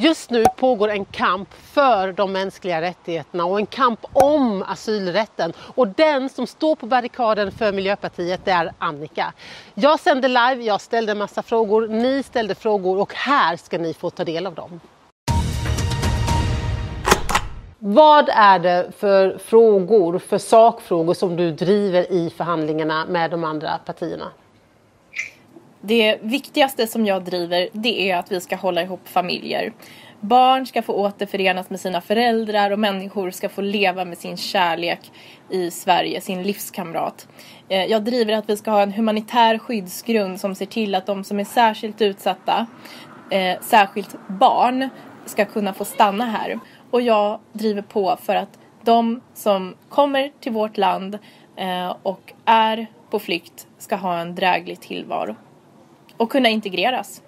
Just nu pågår en kamp för de mänskliga rättigheterna och en kamp om asylrätten. Och den som står på barrikaden för Miljöpartiet det är Annika. Jag sände live, jag ställde en massa frågor, ni ställde frågor och här ska ni få ta del av dem. Vad är det för frågor, för sakfrågor som du driver i förhandlingarna med de andra partierna? Det viktigaste som jag driver det är att vi ska hålla ihop familjer. Barn ska få återförenas med sina föräldrar och människor ska få leva med sin kärlek i Sverige, sin livskamrat. Eh, jag driver att vi ska ha en humanitär skyddsgrund som ser till att de som är särskilt utsatta, eh, särskilt barn, ska kunna få stanna här. Och jag driver på för att de som kommer till vårt land eh, och är på flykt ska ha en dräglig tillvaro och kunna integreras.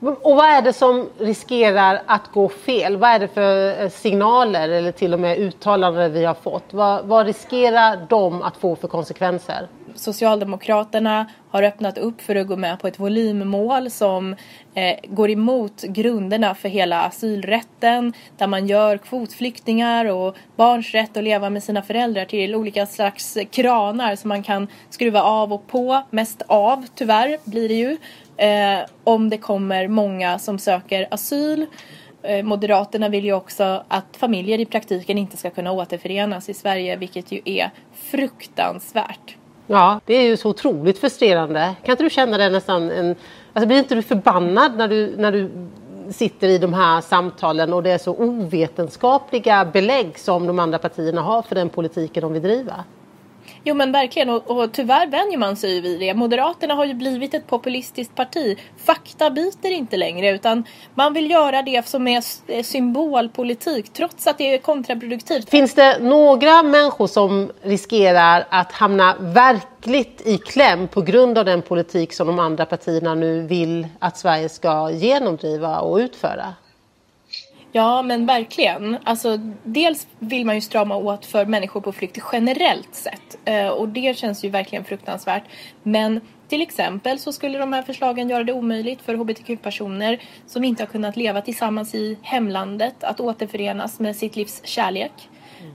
Och vad är det som riskerar att gå fel? Vad är det för eh, signaler eller till och med uttalanden vi har fått? Vad, vad riskerar de att få för konsekvenser? Socialdemokraterna har öppnat upp för att gå med på ett volymmål som eh, går emot grunderna för hela asylrätten där man gör kvotflyktingar och barns rätt att leva med sina föräldrar till olika slags kranar som man kan skruva av och på. Mest av, tyvärr, blir det ju. Eh, om det kommer många som söker asyl. Eh, Moderaterna vill ju också att familjer i praktiken inte ska kunna återförenas i Sverige vilket ju är fruktansvärt. Ja, det är ju så otroligt frustrerande. Kan inte du känna dig nästan en... Alltså blir inte du förbannad när du, när du sitter i de här samtalen och det är så ovetenskapliga belägg som de andra partierna har för den politiken de vill driva? Jo men verkligen och, och tyvärr vänjer man sig ju vid det. Moderaterna har ju blivit ett populistiskt parti. Fakta biter inte längre utan man vill göra det som är symbolpolitik trots att det är kontraproduktivt. Finns det några människor som riskerar att hamna verkligt i kläm på grund av den politik som de andra partierna nu vill att Sverige ska genomdriva och utföra? Ja, men verkligen. Alltså, dels vill man ju strama åt för människor på flykt generellt sett. Eh, och det känns ju verkligen fruktansvärt. Men till exempel så skulle de här förslagen göra det omöjligt för hbtq-personer som inte har kunnat leva tillsammans i hemlandet att återförenas med sitt livs kärlek.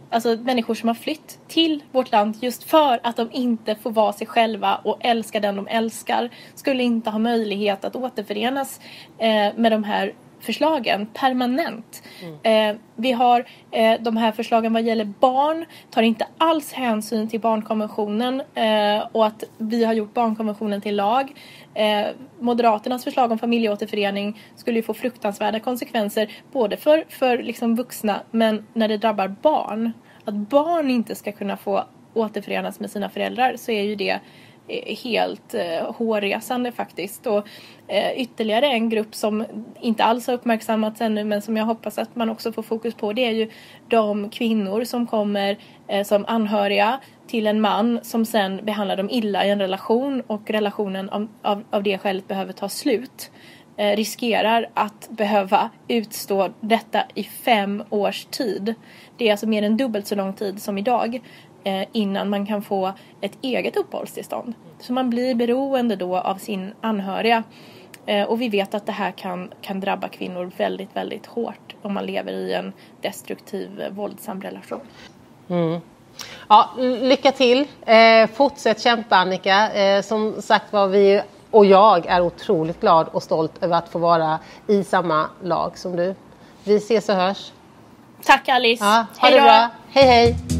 Alltså människor som har flytt till vårt land just för att de inte får vara sig själva och älska den de älskar skulle inte ha möjlighet att återförenas eh, med de här förslagen permanent. Mm. Eh, vi har eh, de här förslagen vad gäller barn tar inte alls hänsyn till barnkonventionen eh, och att vi har gjort barnkonventionen till lag. Eh, Moderaternas förslag om familjeåterförening skulle ju få fruktansvärda konsekvenser både för, för liksom vuxna men när det drabbar barn. Att barn inte ska kunna få återförenas med sina föräldrar så är ju det Eh, helt eh, hårresande faktiskt. Och eh, ytterligare en grupp som inte alls har uppmärksammats ännu men som jag hoppas att man också får fokus på det är ju de kvinnor som kommer eh, som anhöriga till en man som sen behandlar dem illa i en relation och relationen av, av, av det skälet behöver ta slut. Eh, riskerar att behöva utstå detta i fem års tid. Det är alltså mer än dubbelt så lång tid som idag eh, innan man kan få ett eget uppehållstillstånd. Så man blir beroende då av sin anhöriga. Eh, och vi vet att det här kan, kan drabba kvinnor väldigt, väldigt hårt om man lever i en destruktiv, eh, våldsam relation. Mm. Ja, lycka till! Eh, fortsätt kämpa Annika. Eh, som sagt var, vi och jag är otroligt glad och stolt över att få vara i samma lag som du. Vi ses och hörs. Tack Alice! Ja, ha det bra! Hej hej!